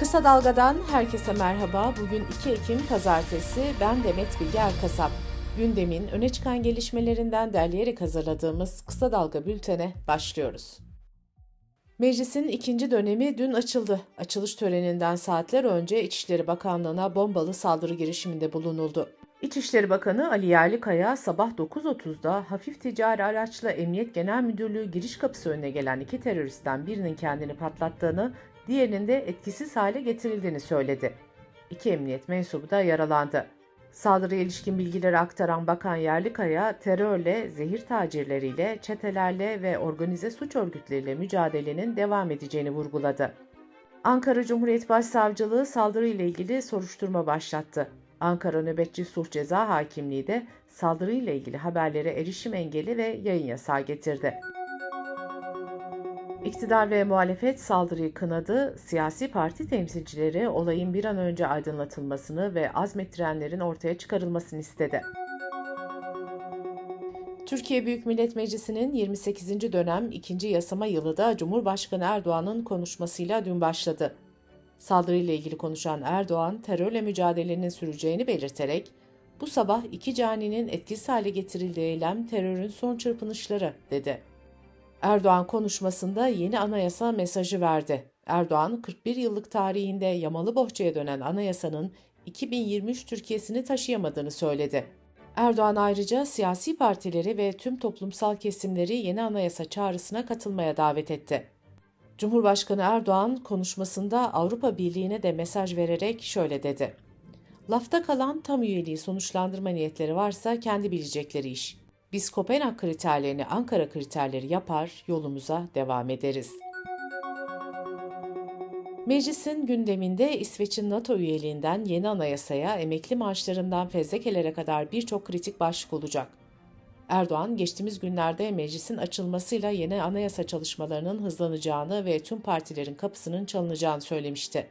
Kısa Dalga'dan herkese merhaba. Bugün 2 Ekim Pazartesi. Ben Demet Bilge Erkasap. Gündemin öne çıkan gelişmelerinden derleyerek hazırladığımız Kısa Dalga bültene başlıyoruz. Meclisin ikinci dönemi dün açıldı. Açılış töreninden saatler önce İçişleri Bakanlığı'na bombalı saldırı girişiminde bulunuldu. İçişleri Bakanı Ali Yerlikaya sabah 9.30'da hafif ticari araçla Emniyet Genel Müdürlüğü giriş kapısı önüne gelen iki teröristten birinin kendini patlattığını, diğerinin de etkisiz hale getirildiğini söyledi. İki emniyet mensubu da yaralandı. Saldırıya ilişkin bilgileri aktaran Bakan Yerlikaya, terörle, zehir tacirleriyle, çetelerle ve organize suç örgütleriyle mücadelenin devam edeceğini vurguladı. Ankara Cumhuriyet Başsavcılığı saldırıyla ilgili soruşturma başlattı. Ankara Nöbetçi Sulh Ceza Hakimliği de saldırıyla ilgili haberlere erişim engeli ve yayın yasağı getirdi. İktidar ve muhalefet saldırıyı kınadı, siyasi parti temsilcileri olayın bir an önce aydınlatılmasını ve azmettirenlerin ortaya çıkarılmasını istedi. Türkiye Büyük Millet Meclisi'nin 28. dönem 2. yasama yılı da Cumhurbaşkanı Erdoğan'ın konuşmasıyla dün başladı. Saldırıyla ilgili konuşan Erdoğan, terörle mücadelenin süreceğini belirterek, bu sabah iki caninin etkisiz hale getirildiği eylem terörün son çırpınışları dedi. Erdoğan konuşmasında yeni anayasa mesajı verdi. Erdoğan, 41 yıllık tarihinde yamalı bohçaya dönen anayasanın 2023 Türkiye'sini taşıyamadığını söyledi. Erdoğan ayrıca siyasi partileri ve tüm toplumsal kesimleri yeni anayasa çağrısına katılmaya davet etti. Cumhurbaşkanı Erdoğan konuşmasında Avrupa Birliği'ne de mesaj vererek şöyle dedi. Lafta kalan tam üyeliği sonuçlandırma niyetleri varsa kendi bilecekleri iş. Biz Kopenhag kriterlerini Ankara kriterleri yapar, yolumuza devam ederiz. Meclisin gündeminde İsveç'in NATO üyeliğinden yeni anayasaya, emekli maaşlarından fezlekelere kadar birçok kritik başlık olacak. Erdoğan, geçtiğimiz günlerde meclisin açılmasıyla yeni anayasa çalışmalarının hızlanacağını ve tüm partilerin kapısının çalınacağını söylemişti.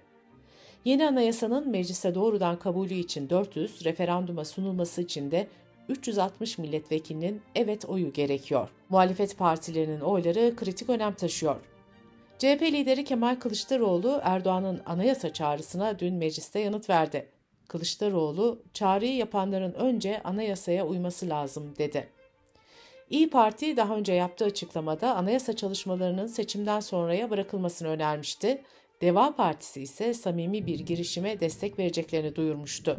Yeni anayasanın meclise doğrudan kabulü için 400, referanduma sunulması için de 360 milletvekilinin evet oyu gerekiyor. Muhalefet partilerinin oyları kritik önem taşıyor. CHP lideri Kemal Kılıçdaroğlu Erdoğan'ın anayasa çağrısına dün mecliste yanıt verdi. Kılıçdaroğlu, çağrıyı yapanların önce anayasaya uyması lazım dedi. İyi Parti daha önce yaptığı açıklamada anayasa çalışmalarının seçimden sonraya bırakılmasını önermişti. Deva Partisi ise samimi bir girişime destek vereceklerini duyurmuştu.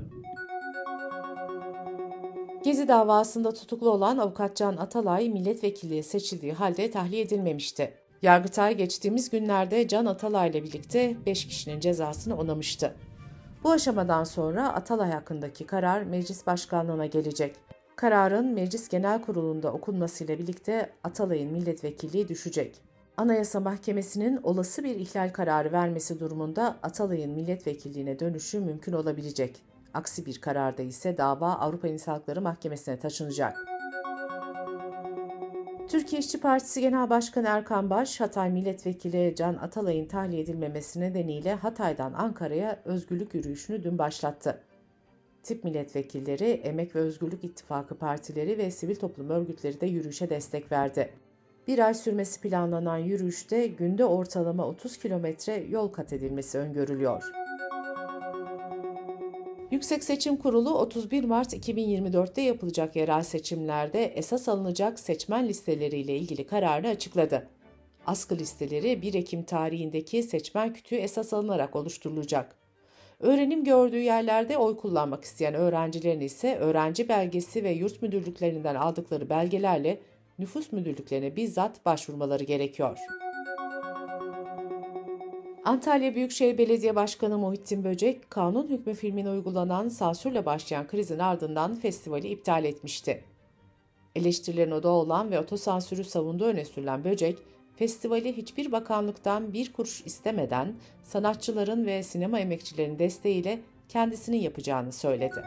Gezi davasında tutuklu olan avukat Can Atalay milletvekilliği seçildiği halde tahliye edilmemişti. Yargıtay geçtiğimiz günlerde Can Atalay ile birlikte 5 kişinin cezasını onamıştı. Bu aşamadan sonra Atalay hakkındaki karar meclis başkanlığına gelecek. Kararın Meclis Genel Kurulu'nda okunmasıyla birlikte Atalay'ın milletvekilliği düşecek. Anayasa Mahkemesi'nin olası bir ihlal kararı vermesi durumunda Atalay'ın milletvekilliğine dönüşü mümkün olabilecek. Aksi bir kararda ise dava Avrupa İnsan Hakları Mahkemesi'ne taşınacak. Türkiye İşçi Partisi Genel Başkanı Erkan Baş, Hatay Milletvekili Can Atalay'ın tahliye edilmemesi nedeniyle Hatay'dan Ankara'ya özgürlük yürüyüşünü dün başlattı. Tip milletvekilleri, Emek ve Özgürlük İttifakı partileri ve sivil toplum örgütleri de yürüyüşe destek verdi. Bir ay sürmesi planlanan yürüyüşte günde ortalama 30 kilometre yol kat edilmesi öngörülüyor. Yüksek Seçim Kurulu 31 Mart 2024'te yapılacak yerel seçimlerde esas alınacak seçmen listeleriyle ilgili kararını açıkladı. Askı listeleri 1 Ekim tarihindeki seçmen kütüğü esas alınarak oluşturulacak. Öğrenim gördüğü yerlerde oy kullanmak isteyen öğrencilerin ise öğrenci belgesi ve yurt müdürlüklerinden aldıkları belgelerle nüfus müdürlüklerine bizzat başvurmaları gerekiyor. Antalya Büyükşehir Belediye Başkanı Muhittin Böcek, kanun hükmü filmine uygulanan sansürle başlayan krizin ardından festivali iptal etmişti. Eleştirilerin odağı olan ve otosansürü savunduğu öne sürülen Böcek, festivali hiçbir bakanlıktan bir kuruş istemeden sanatçıların ve sinema emekçilerinin desteğiyle kendisinin yapacağını söyledi.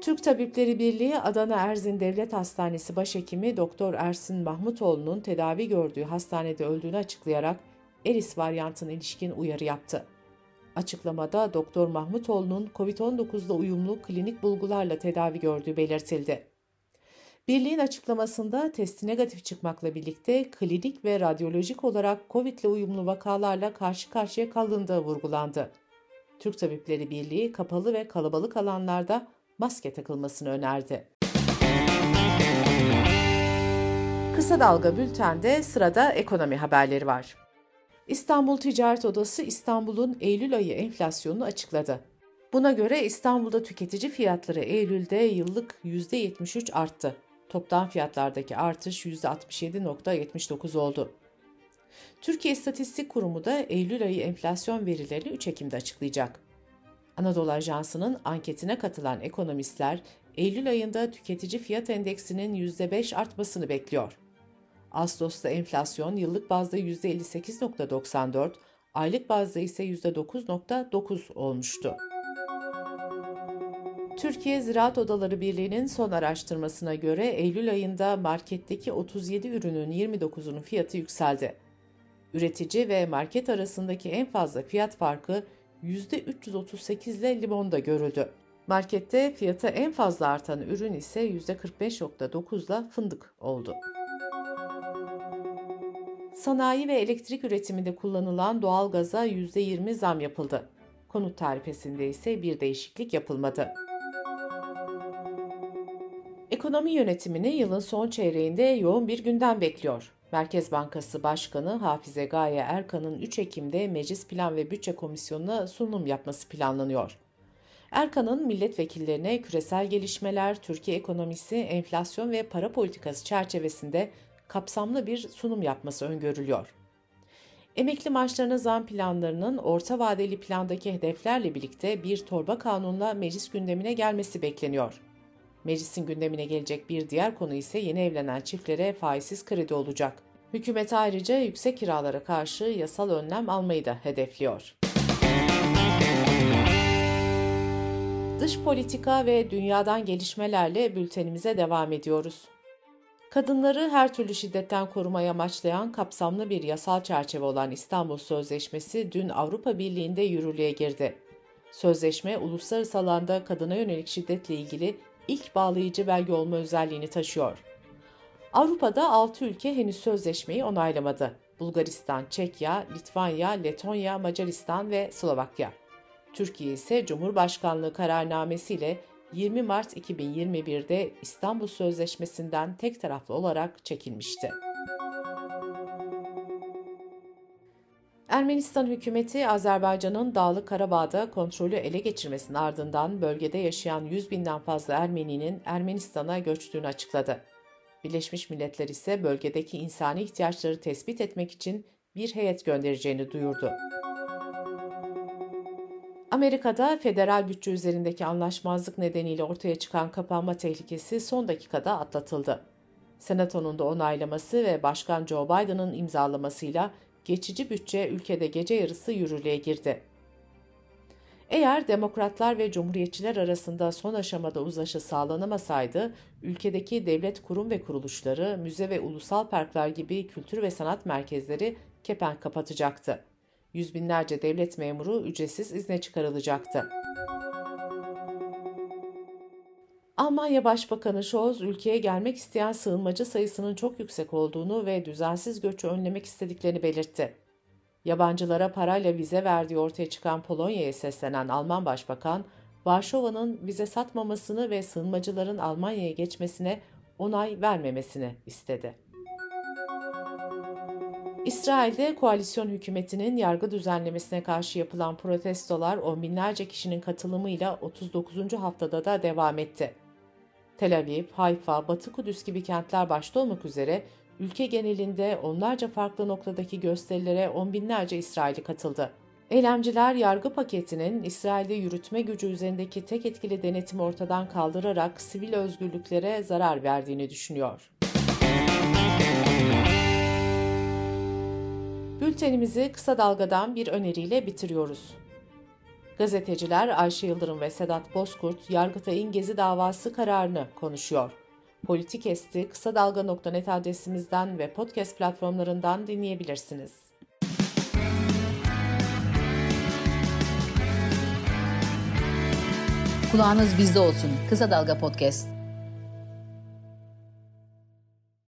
Türk Tabipleri Birliği Adana Erzin Devlet Hastanesi Başhekimi Doktor Ersin Mahmutoğlu'nun tedavi gördüğü hastanede öldüğünü açıklayarak Eris varyantına ilişkin uyarı yaptı. Açıklamada Doktor Mahmutoğlu'nun COVID-19'la uyumlu klinik bulgularla tedavi gördüğü belirtildi. Birliğin açıklamasında testi negatif çıkmakla birlikte klinik ve radyolojik olarak COVID ile uyumlu vakalarla karşı karşıya kalındığı vurgulandı. Türk Tabipleri Birliği kapalı ve kalabalık alanlarda maske takılmasını önerdi. Kısa Dalga Bülten'de sırada ekonomi haberleri var. İstanbul Ticaret Odası İstanbul'un Eylül ayı enflasyonunu açıkladı. Buna göre İstanbul'da tüketici fiyatları Eylül'de yıllık %73 arttı. Toptan fiyatlardaki artış %67.79 oldu. Türkiye İstatistik Kurumu da Eylül ayı enflasyon verilerini 3 Ekim'de açıklayacak. Anadolu Ajansı'nın anketine katılan ekonomistler Eylül ayında tüketici fiyat endeksinin %5 artmasını bekliyor. Ağustos'ta enflasyon yıllık bazda %58.94, aylık bazda ise %9.9 olmuştu. Türkiye Ziraat Odaları Birliği'nin son araştırmasına göre Eylül ayında marketteki 37 ürünün 29'unun fiyatı yükseldi. Üretici ve market arasındaki en fazla fiyat farkı %338 ile limonda görüldü. Markette fiyatı en fazla artan ürün ise %45.9 ile fındık oldu. Sanayi ve elektrik üretiminde kullanılan doğalgaza %20 zam yapıldı. Konut tarifesinde ise bir değişiklik yapılmadı. Ekonomi yönetimini yılın son çeyreğinde yoğun bir gündem bekliyor. Merkez Bankası Başkanı Hafize Gaye Erkan'ın 3 Ekim'de Meclis Plan ve Bütçe Komisyonu'na sunum yapması planlanıyor. Erkan'ın milletvekillerine küresel gelişmeler, Türkiye ekonomisi, enflasyon ve para politikası çerçevesinde kapsamlı bir sunum yapması öngörülüyor. Emekli maaşlarına zam planlarının orta vadeli plandaki hedeflerle birlikte bir torba kanunla meclis gündemine gelmesi bekleniyor. Meclisin gündemine gelecek bir diğer konu ise yeni evlenen çiftlere faizsiz kredi olacak. Hükümet ayrıca yüksek kiralara karşı yasal önlem almayı da hedefliyor. Dış politika ve dünyadan gelişmelerle bültenimize devam ediyoruz. Kadınları her türlü şiddetten korumaya amaçlayan kapsamlı bir yasal çerçeve olan İstanbul Sözleşmesi dün Avrupa Birliği'nde yürürlüğe girdi. Sözleşme uluslararası alanda kadına yönelik şiddetle ilgili ilk bağlayıcı belge olma özelliğini taşıyor. Avrupa'da 6 ülke henüz sözleşmeyi onaylamadı. Bulgaristan, Çekya, Litvanya, Letonya, Macaristan ve Slovakya. Türkiye ise Cumhurbaşkanlığı kararnamesiyle 20 Mart 2021'de İstanbul Sözleşmesi'nden tek taraflı olarak çekilmişti. Ermenistan hükümeti Azerbaycan'ın Dağlık Karabağ'da kontrolü ele geçirmesinin ardından bölgede yaşayan 100 binden fazla Ermeni'nin Ermenistan'a göçtüğünü açıkladı. Birleşmiş Milletler ise bölgedeki insani ihtiyaçları tespit etmek için bir heyet göndereceğini duyurdu. Amerika'da federal bütçe üzerindeki anlaşmazlık nedeniyle ortaya çıkan kapanma tehlikesi son dakikada atlatıldı. Senatonun da onaylaması ve Başkan Joe Biden'ın imzalamasıyla geçici bütçe ülkede gece yarısı yürürlüğe girdi. Eğer demokratlar ve cumhuriyetçiler arasında son aşamada uzlaşı sağlanamasaydı, ülkedeki devlet kurum ve kuruluşları, müze ve ulusal parklar gibi kültür ve sanat merkezleri kepenk kapatacaktı. Yüz binlerce devlet memuru ücretsiz izne çıkarılacaktı. Almanya Başbakanı Scholz, ülkeye gelmek isteyen sığınmacı sayısının çok yüksek olduğunu ve düzensiz göçü önlemek istediklerini belirtti. Yabancılara parayla vize verdiği ortaya çıkan Polonya'ya seslenen Alman Başbakan, Varşova'nın vize satmamasını ve sığınmacıların Almanya'ya geçmesine onay vermemesini istedi. İsrail'de koalisyon hükümetinin yargı düzenlemesine karşı yapılan protestolar on binlerce kişinin katılımıyla 39. haftada da devam etti. Tel Aviv, Hayfa, Batı Kudüs gibi kentler başta olmak üzere ülke genelinde onlarca farklı noktadaki gösterilere on binlerce İsrailli katıldı. Eylemciler yargı paketinin İsrail'de yürütme gücü üzerindeki tek etkili denetimi ortadan kaldırarak sivil özgürlüklere zarar verdiğini düşünüyor. Bültenimizi kısa dalgadan bir öneriyle bitiriyoruz. Gazeteciler Ayşe Yıldırım ve Sedat Bozkurt Yargıtay'ın Gezi davası kararını konuşuyor. Politik Esti kısa dalga.net adresimizden ve podcast platformlarından dinleyebilirsiniz. Kulağınız bizde olsun. Kısa Dalga Podcast.